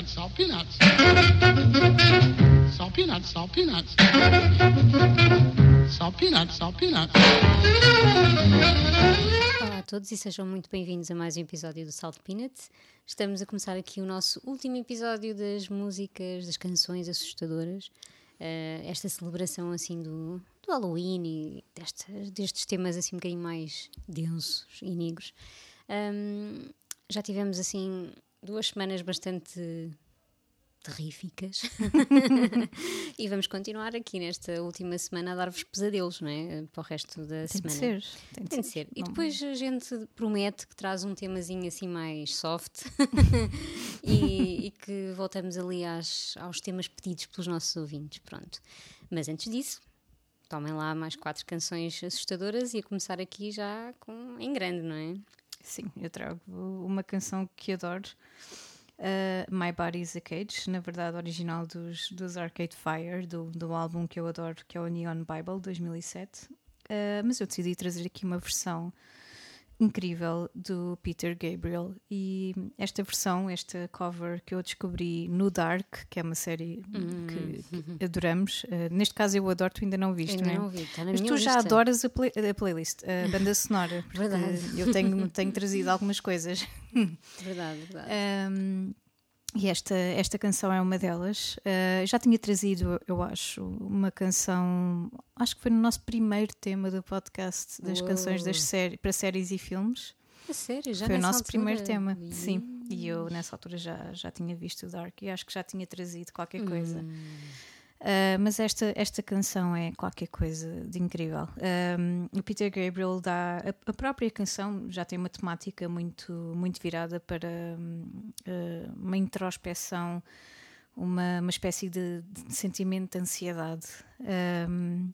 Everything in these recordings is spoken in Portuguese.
peanuts, salt peanuts. Salt peanuts, salt peanuts. Salt peanuts, salt peanuts. Olá a todos e sejam muito bem-vindos a mais um episódio do Salt Peanuts. Estamos a começar aqui o nosso último episódio das músicas, das canções assustadoras. Uh, esta celebração assim do, do Halloween e destes, destes temas assim um bocadinho mais densos e negros. Um, já tivemos assim duas semanas bastante terríficas e vamos continuar aqui nesta última semana a dar-vos pesadelos, não é? Para o resto da Tem semana. de ser. Tem de Tem de ser. E Não- depois a gente promete que traz um temazinho assim mais soft e, e que voltamos ali às- aos temas pedidos pelos nossos ouvintes. Pronto. Mas antes disso, tomem lá mais quatro canções assustadoras e a começar aqui já com, em grande, não é? Sim, eu trago uma canção que adoro. uh, My Body's a Cage, na verdade, original dos, dos Arcade Fire, do, do álbum que eu adoro, que é o Neon Bible 2007. Uh, mas eu decidi trazer aqui uma versão incrível do Peter Gabriel. E esta versão, esta cover que eu descobri no Dark, que é uma série que, que adoramos. Uh, neste caso, eu adoro, tu ainda não viste, Ainda não é? não está na Mas tu já lista. adoras a, play- a playlist, a banda sonora. Verdade. Eu tenho, tenho trazido algumas coisas. Verdade, verdade. Um, e esta, esta canção é uma delas. Uh, já tinha trazido, eu acho, uma canção. Acho que foi no nosso primeiro tema do podcast das Uou. canções das série, para séries e filmes. A sério, já foi o nosso altura? primeiro tema. Ih. Sim. E eu nessa altura já, já tinha visto o Dark e acho que já tinha trazido qualquer coisa. Hum. Uh, mas esta, esta canção é qualquer coisa de incrível. Um, o Peter Gabriel dá. A, a própria canção já tem uma temática muito, muito virada para hum, uh, uma introspeção, uma, uma espécie de, de sentimento de ansiedade um,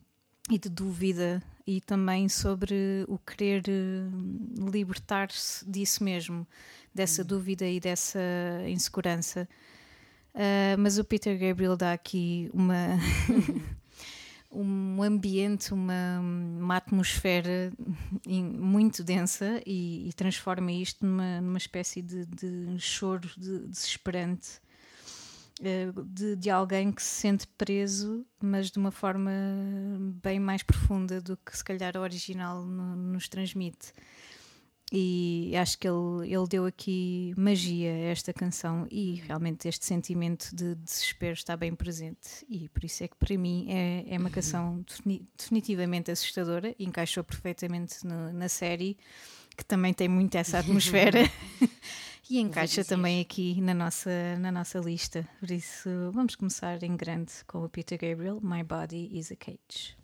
e de dúvida, e também sobre o querer uh, libertar-se disso mesmo, dessa dúvida e dessa insegurança. Uh, mas o Peter Gabriel dá aqui uma um ambiente, uma, uma atmosfera muito densa e, e transforma isto numa, numa espécie de, de choro de- desesperante uh, de, de alguém que se sente preso, mas de uma forma bem mais profunda do que se calhar a original no- nos transmite. E acho que ele, ele deu aqui magia a esta canção e realmente este sentimento de desespero está bem presente. E por isso é que para mim é, é uma canção defini- definitivamente assustadora, e encaixou perfeitamente no- na série, que também tem muito essa atmosfera. e encaixa também aqui na nossa, na nossa lista. Por isso vamos começar em grande com o Peter Gabriel, My Body is a Cage.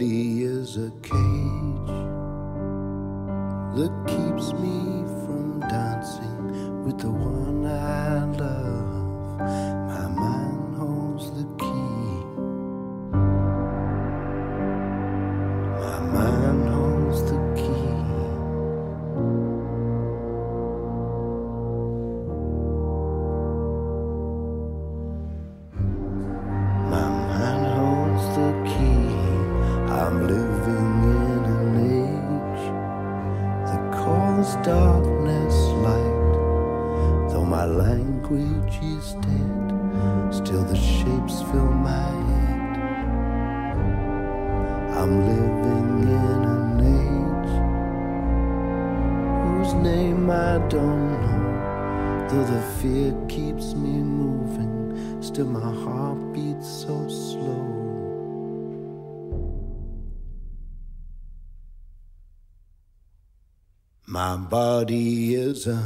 Body is a cage that keeps me I'm living in an age whose name I don't know. Though the fear keeps me moving, still my heart beats so slow. My body is a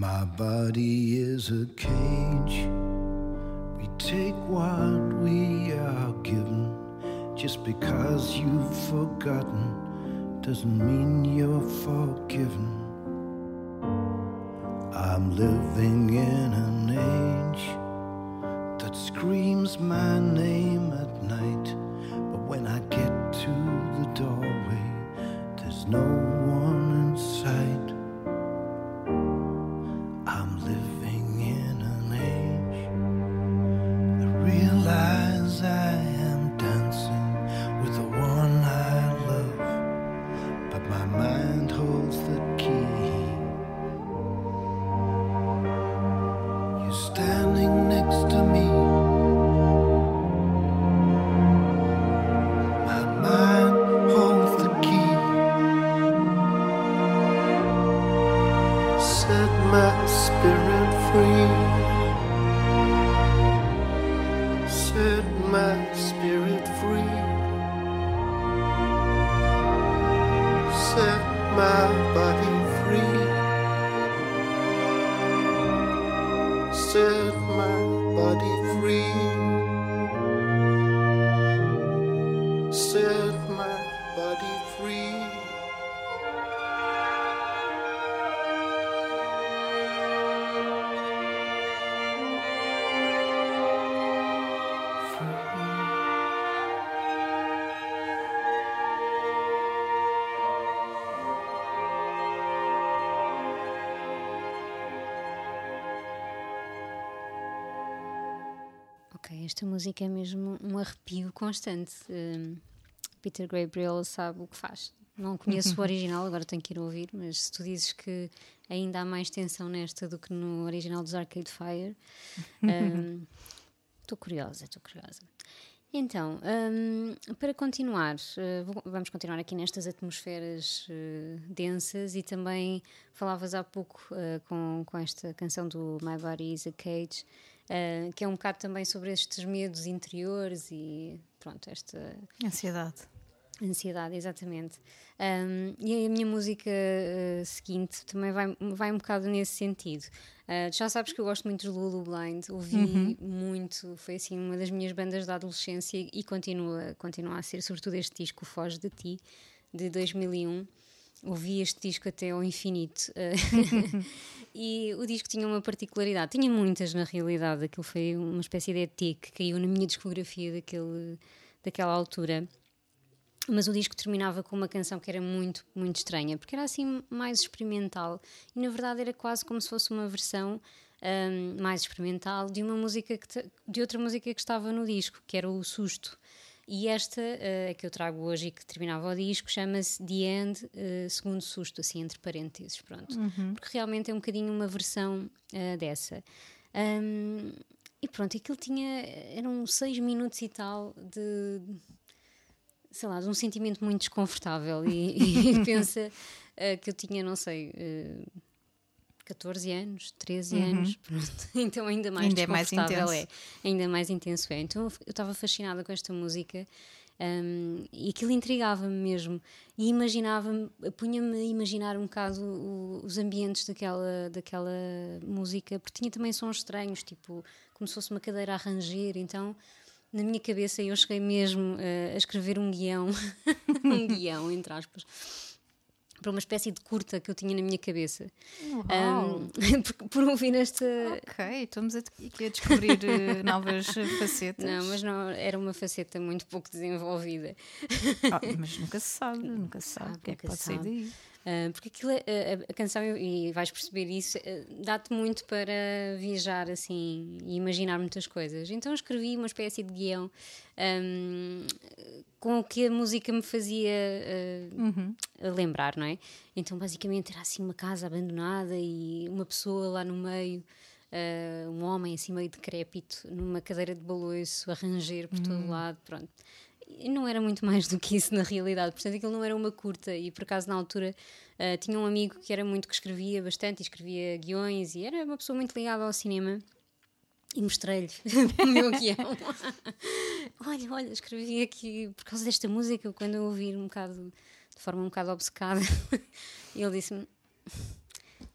My body is a cage. We take what we are given. Just because you've forgotten doesn't mean you're forgiven. I'm living in an age that screams my name at night. But when I get to the doorway, there's no my spirit free. Esta música é mesmo um arrepio constante. Um, Peter Gabriel sabe o que faz. Não conheço o original, agora tenho que ir ouvir, mas se tu dizes que ainda há mais tensão nesta do que no original dos Arcade Fire, estou curiosa, estou curiosa. Então, um, para continuar, uh, vou- vamos continuar aqui nestas atmosferas uh, densas e também falavas há pouco uh, com, com esta canção do My Body is a Cage, uh, que é um bocado também sobre estes medos interiores e pronto, esta Ansiedade. Ansiedade, exatamente. Um, e a minha música uh, seguinte também vai, vai um bocado nesse sentido. Uh, já sabes que eu gosto muito de Lulu Blind, ouvi muito, foi assim uma das minhas bandas da adolescência e continua, continua a ser, sobretudo este disco, Foge de Ti, de 2001. Ouvi este disco até ao infinito. E o disco tinha uma particularidade, tinha muitas na realidade, aquilo foi uma espécie de ET que caiu na minha discografia daquele, daquela altura mas o disco terminava com uma canção que era muito, muito estranha, porque era assim mais experimental e na verdade era quase como se fosse uma versão um, mais experimental de uma música que de outra música que estava no disco, que era o Susto. E esta uh, que eu trago hoje e que terminava o disco chama-se The End, uh, segundo susto, assim entre parênteses, pronto. Uhum. Porque realmente é um bocadinho uma versão uh, dessa. Um, e pronto, aquilo tinha. eram seis minutos e tal de sei lá, de um sentimento muito desconfortável e, e pensa uh, que eu tinha, não sei, uh, 14 anos, 13 uhum. anos, pronto. então ainda mais ainda é, mais é, ainda mais intenso é. Então eu estava fascinada com esta música um, e aquilo intrigava-me mesmo e imaginava-me, punha-me a imaginar um bocado o, os ambientes daquela, daquela música, porque tinha também sons estranhos, tipo como se fosse uma cadeira a ranger, então na minha cabeça eu cheguei mesmo uh, a escrever um guião, um guião, entre aspas, para uma espécie de curta que eu tinha na minha cabeça. Um, por, por, ouvir esta. Ok, estamos aqui a descobrir uh, novas facetas. Não, mas não, era uma faceta muito pouco desenvolvida. Oh, mas nunca se sabe, nunca se sabe o que é que pode sair daí. Uh, porque aquilo, a, a, canção, e vais perceber isso, uh, dá-te muito para viajar assim e imaginar muitas coisas. Então escrevi uma espécie de guião um, com o que a música me fazia uh, uhum. lembrar, não é? Então basicamente era assim uma casa abandonada e uma pessoa lá no meio. Uh, um homem assim meio decrépito numa cadeira de baloiço a ranger por uhum. todo lado, pronto não era muito mais do que isso na realidade, portanto aquilo não era uma curta. E por acaso na altura uh, tinha um amigo que era muito que escrevia bastante e escrevia guiões e era uma pessoa muito ligada ao cinema. E mostrei-lhe o meu guião. olha, olha, escrevi aqui por causa desta música quando eu ouvi um bocado de forma um bocado obcecada ele disse-me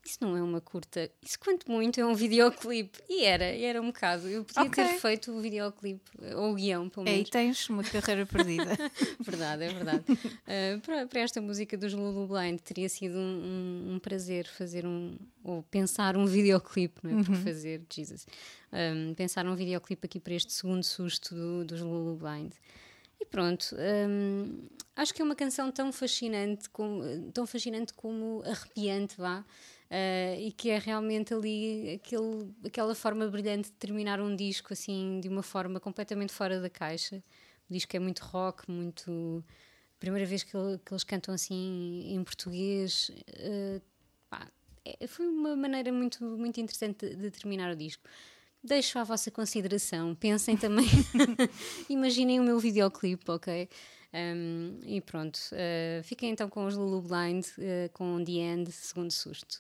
isso não é uma curta, isso quanto muito é um videoclipe. E era, era um bocado. Eu podia okay. ter feito o videoclipe, ou o guião, pelo menos. Aí tens uma carreira perdida. verdade, é verdade. Uh, para, para, esta música dos Lulu Blind teria sido um, um, um, prazer fazer um, ou pensar um videoclipe, não é? Uhum. Por fazer, Jesus. Um, pensar um videoclipe aqui para este segundo susto do, dos Lulu Blind. E pronto, acho que é uma canção tão fascinante como, tão fascinante como arrepiante, vá. Uh, e que é realmente ali aquele, aquela forma brilhante de terminar um disco assim de uma forma completamente fora da caixa. O disco é muito rock, muito. Primeira vez que, que eles cantam assim em português. Uh, pá, é, foi uma maneira muito, muito interessante de, de terminar o disco deixo à vossa consideração. Pensem também, imaginem o meu videoclipe, ok? Um, e pronto, uh, fiquem então com os Lulu Blind, uh, com The End, segundo susto.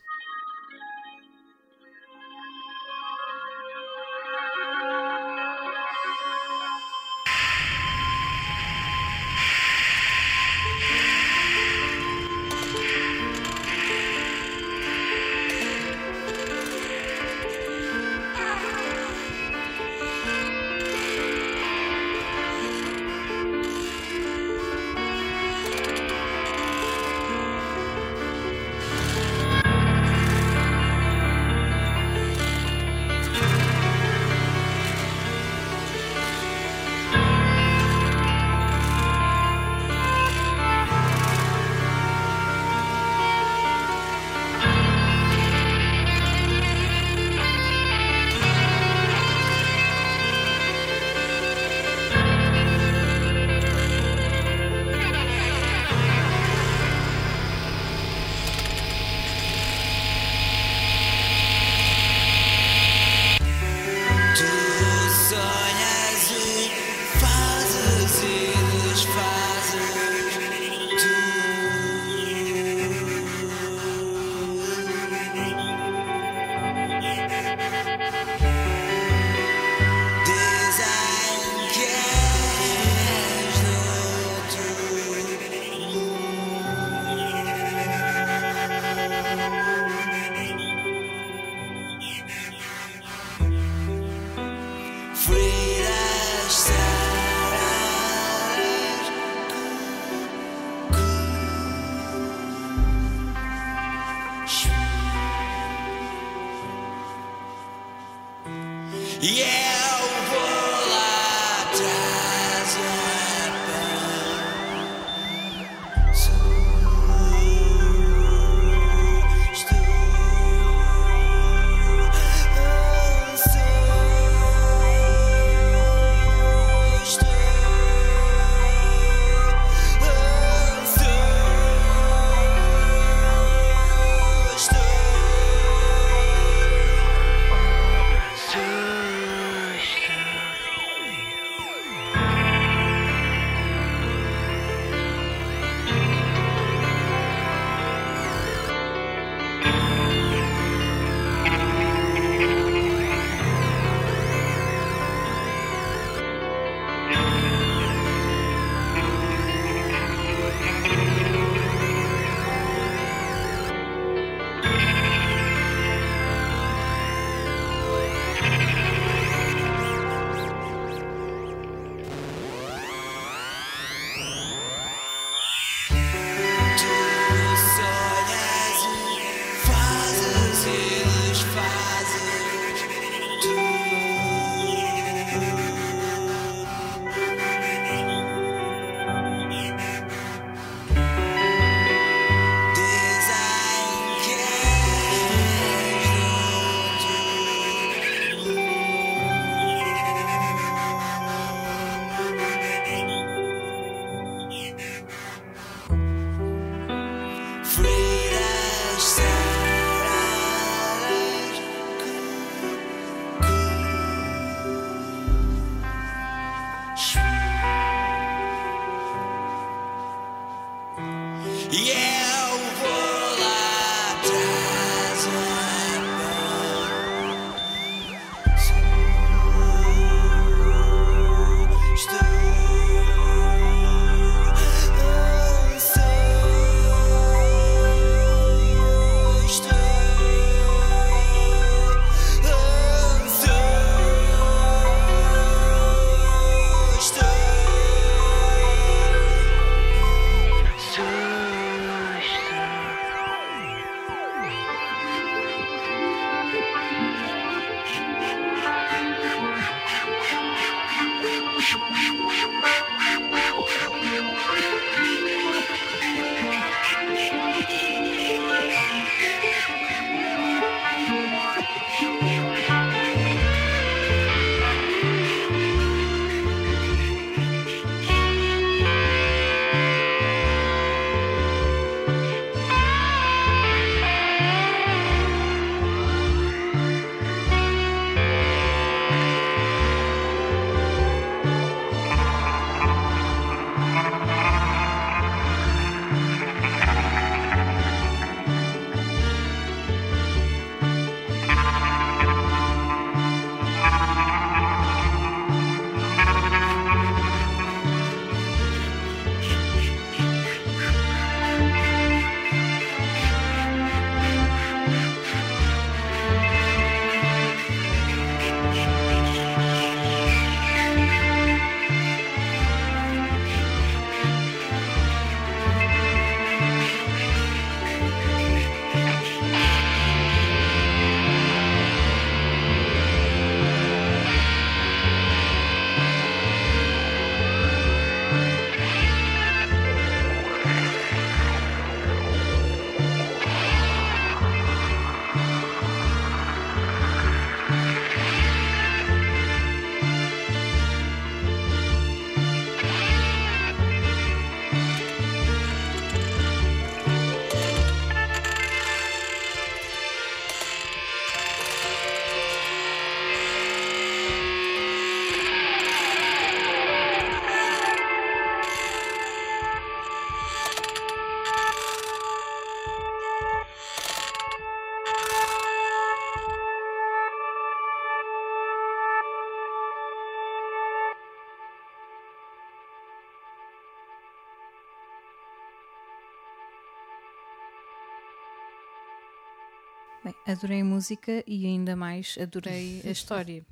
Bem, adorei a música e ainda mais adorei a história.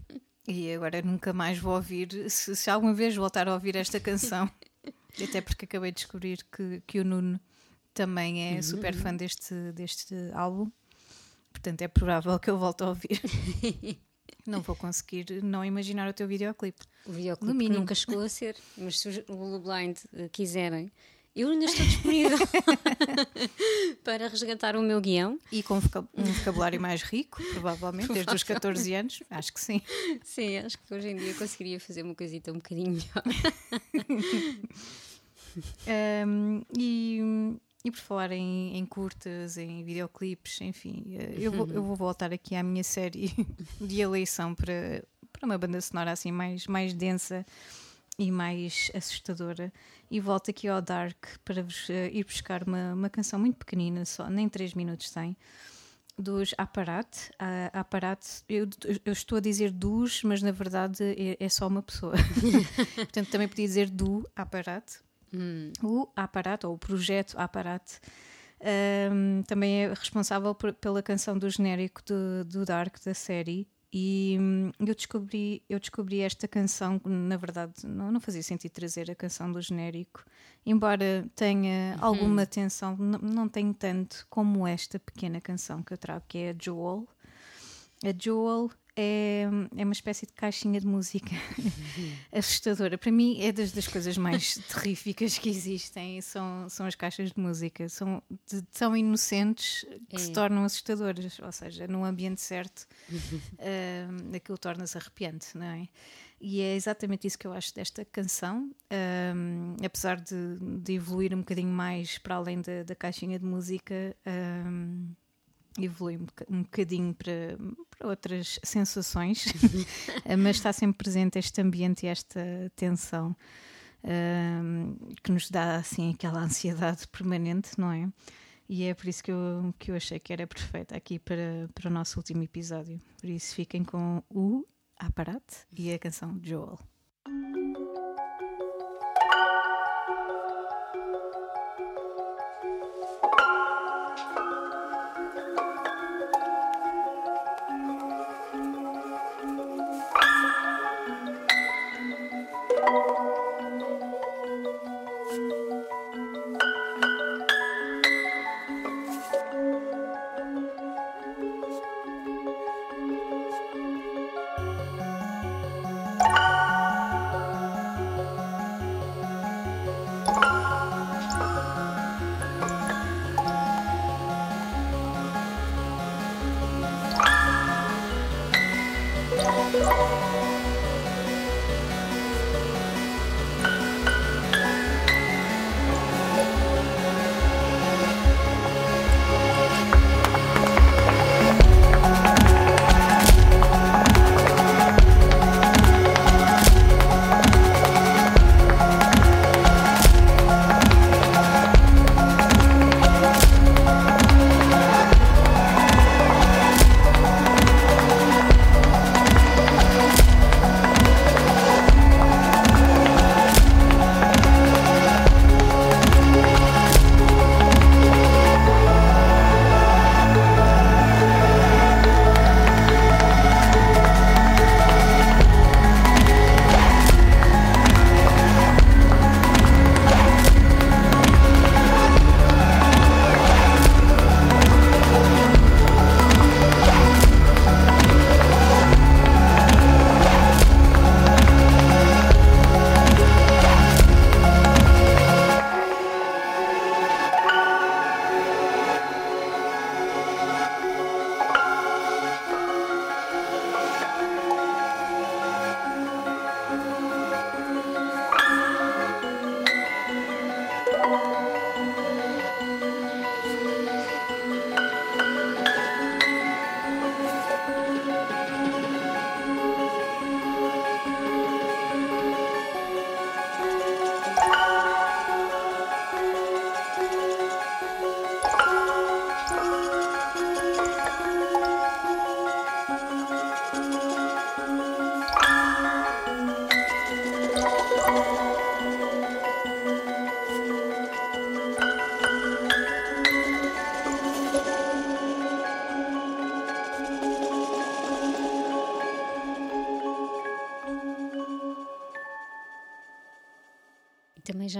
E agora nunca mais vou ouvir, se, se alguma vez voltar a ouvir esta canção, até porque acabei de descobrir que, que o Nuno também é super fã deste, deste álbum, portanto é provável que eu volte a ouvir. não vou conseguir não imaginar o teu videoclipe. O videoclipe nunca chegou a ser, mas se os- o Blue Blind eh, quiserem, eu ainda estou disponível para resgatar o meu guião. E com um vocabulário mais rico, provavelmente, desde os 14 anos, acho que sim. Sim, acho que hoje em dia conseguiria fazer uma coisita um bocadinho melhor. Um, e, e por falar em, em curtas, em videoclipes, enfim, eh, eu vou, eu vou voltar aqui à minha série de eleição para, para uma banda sonora assim mais, mais densa e mais assustadora. E volto aqui ao Dark para vos eh, ir buscar uma, uma canção muito pequenina, só, nem 3 minutos tem. Dos Aparat. A Aparat, eu, eu estou a dizer dos, mas na verdade é, é só uma pessoa. Portanto, também podia dizer do Aparat, o Aparat, ou o projeto Aparat, ahm, também é responsável por- pela canção do genérico do, do Dark da série. E hum, eu descobri, eu descobri esta canção, na verdade, não, não fazia sentido trazer a canção do genérico, embora tenha alguma atenção, não tenho tanto como esta pequena canção que eu trago, que é a Jewel. A Jewel é, é uma espécie de caixinha de música assustadora. Para mim, é das, das coisas mais terríficas que existem. São, são as caixas de música. São de, tão inocentes que se É. tornam assustadoras. Ou seja, num ambiente certo, hum, aquilo torna-se arrepiante, não é? E é exatamente isso que eu acho desta canção. Hum, apesar de, de evoluir um bocadinho mais para além da, da caixinha de música. hum, evolui um, boca- um bocadinho para, para outras sensações, Eh, mas está sempre presente este ambiente e esta tensão ahm, que nos dá assim aquela ansiedade permanente, não é? E é por isso que eu, que eu achei que era perfeita aqui para, para o nosso último episódio. Por isso fiquem com o Aparat e a canção Joel.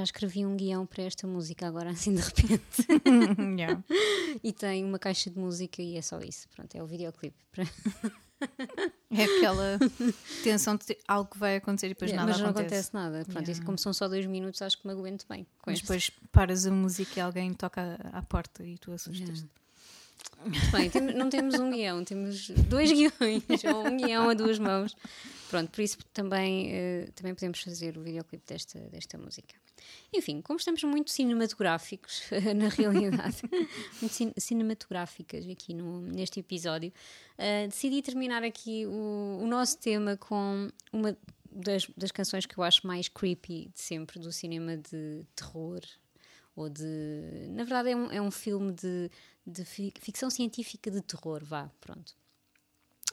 Já escrevi um guião para esta música, agora assim de repente. Yeah. e tem uma caixa de música e é só isso. Pronto, é o videoclipe. É aquela tensão de algo que vai acontecer e depois É, nada mas não acontece. acontece nada. Pronto, Yeah. como são só dois minutos, acho que me aguento bem. Mas este. depois paras a música e alguém toca à porta e tu assustas. Muito bem, tem- não temos um guião, temos dois guiões, ou um guião a duas mãos. Pronto, por isso também, eh, também podemos fazer o videoclipe desta, desta música. Enfim, como estamos muito cinematográficos, na realidade, muito cin- cinematográficas aqui no, neste episódio, eh, decidi terminar aqui o, o nosso tema com uma das, das canções que eu acho mais creepy de sempre do cinema de terror ou de. Na verdade, é um, é um filme de, de fi- ficção científica de terror, vá, pronto.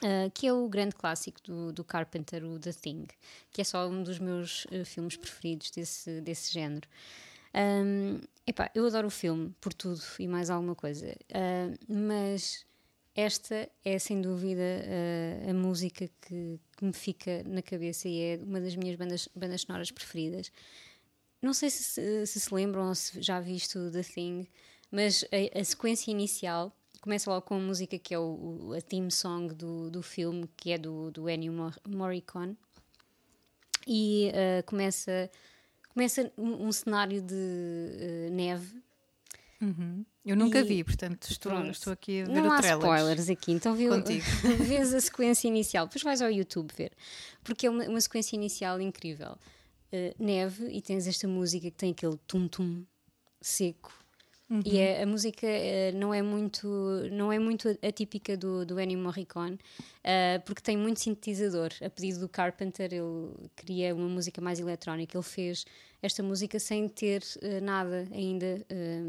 Uh, que é o grande clássico do, do Carpenter, o The Thing, que é só um dos meus uh, filmes preferidos desse, desse género. Um, epá, eu adoro o filme por tudo e mais alguma coisa, uh, mas esta é sem dúvida a música que, que me fica na cabeça e é uma das minhas bandas, bandas sonoras preferidas. Não sei se se, se se lembram ou se já visto The Thing, mas a, a sequência inicial começa logo com a música que é o, a theme song do, do filme, que é do, do Ennio Mor- Morricone. E uh, começa, começa um, um cenário de uh, neve. Eu nunca E- vi, portanto estou, Pronto. estou aqui a ver Não o há trailer. spoilers aqui, então viu, vês a sequência inicial, depois vais ao YouTube ver, porque é uma, uma sequência inicial incrível. Uh, neve e tens esta música que tem aquele tum-tum seco. E é- a música eh, não é muito não é muito atípica do, do Ennio Morricone eh, porque tem muito sintetizador. A pedido do Carpenter ele queria uma música mais eletrónica. Ele fez esta música sem ter eh, nada ainda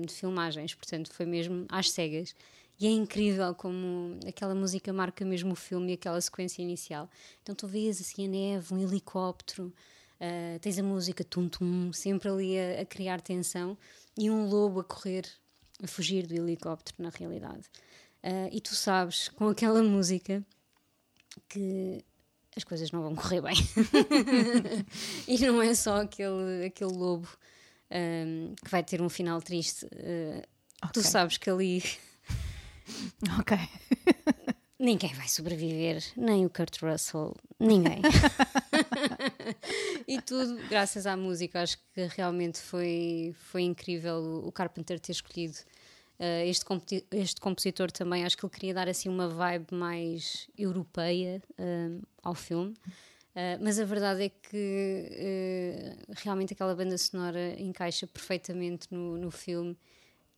de filmagens. Portanto foi mesmo às cegas. E é incrível como aquela música marca mesmo o filme e aquela sequência inicial. Então tu vês assim a neve um helicóptero Uh, tens a música tum-tum, sempre ali a, a criar tensão e um lobo a correr, a fugir do helicóptero, na realidade. Uh, e tu sabes, com aquela música, que as coisas não vão correr bem. e não é só aquele, aquele lobo um, que vai ter um final triste. Uh, Tu Ok. sabes que ali Ok. Ninguém vai sobreviver, nem o Kurt Russell, ninguém. e tudo graças à música. Acho que realmente foi, foi incrível o- Carpenter ter escolhido eh, este, este compositor também. Acho que ele queria dar assim uma vibe mais europeia eh, ao filme. Eh, mas a verdade é que realmente aquela banda sonora encaixa perfeitamente no, no filme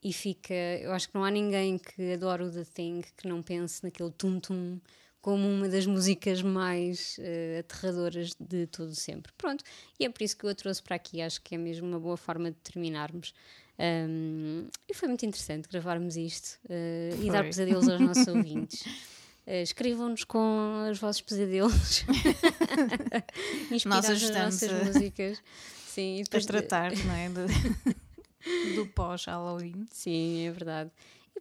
e fica. Eu acho que não há ninguém que adore o The Thing que não pense naquele tum-tum como uma das músicas mais eh, aterradoras de todo sempre. Pronto, e é por isso que eu a trouxe para aqui. Acho que é mesmo uma boa forma de terminarmos. Um, e foi muito interessante gravarmos isto eh, e dar pesadelos aos nossos ouvintes. Eh, Escrevam-nos com os vossos pesadelos inspirados nas ajudamos nossas músicas. Sim, e Para depois de- tratar, não é? Do, do pós-Halloween. Sim, é verdade.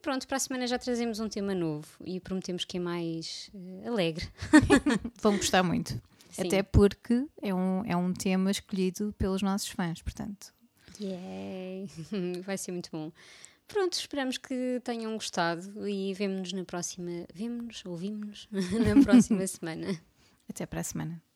Pronto, para a semana já trazemos um tema novo e prometemos que é mais eh, alegre. Vão gostar muito. Sim. Até porque é um, é um tema escolhido pelos nossos fãs, portanto. Yay! Vai ser muito bom. Pronto, esperamos que tenham gostado e vemo-nos na próxima. Vemo-nos, ouvimos-nos na próxima semana. Até para a semana.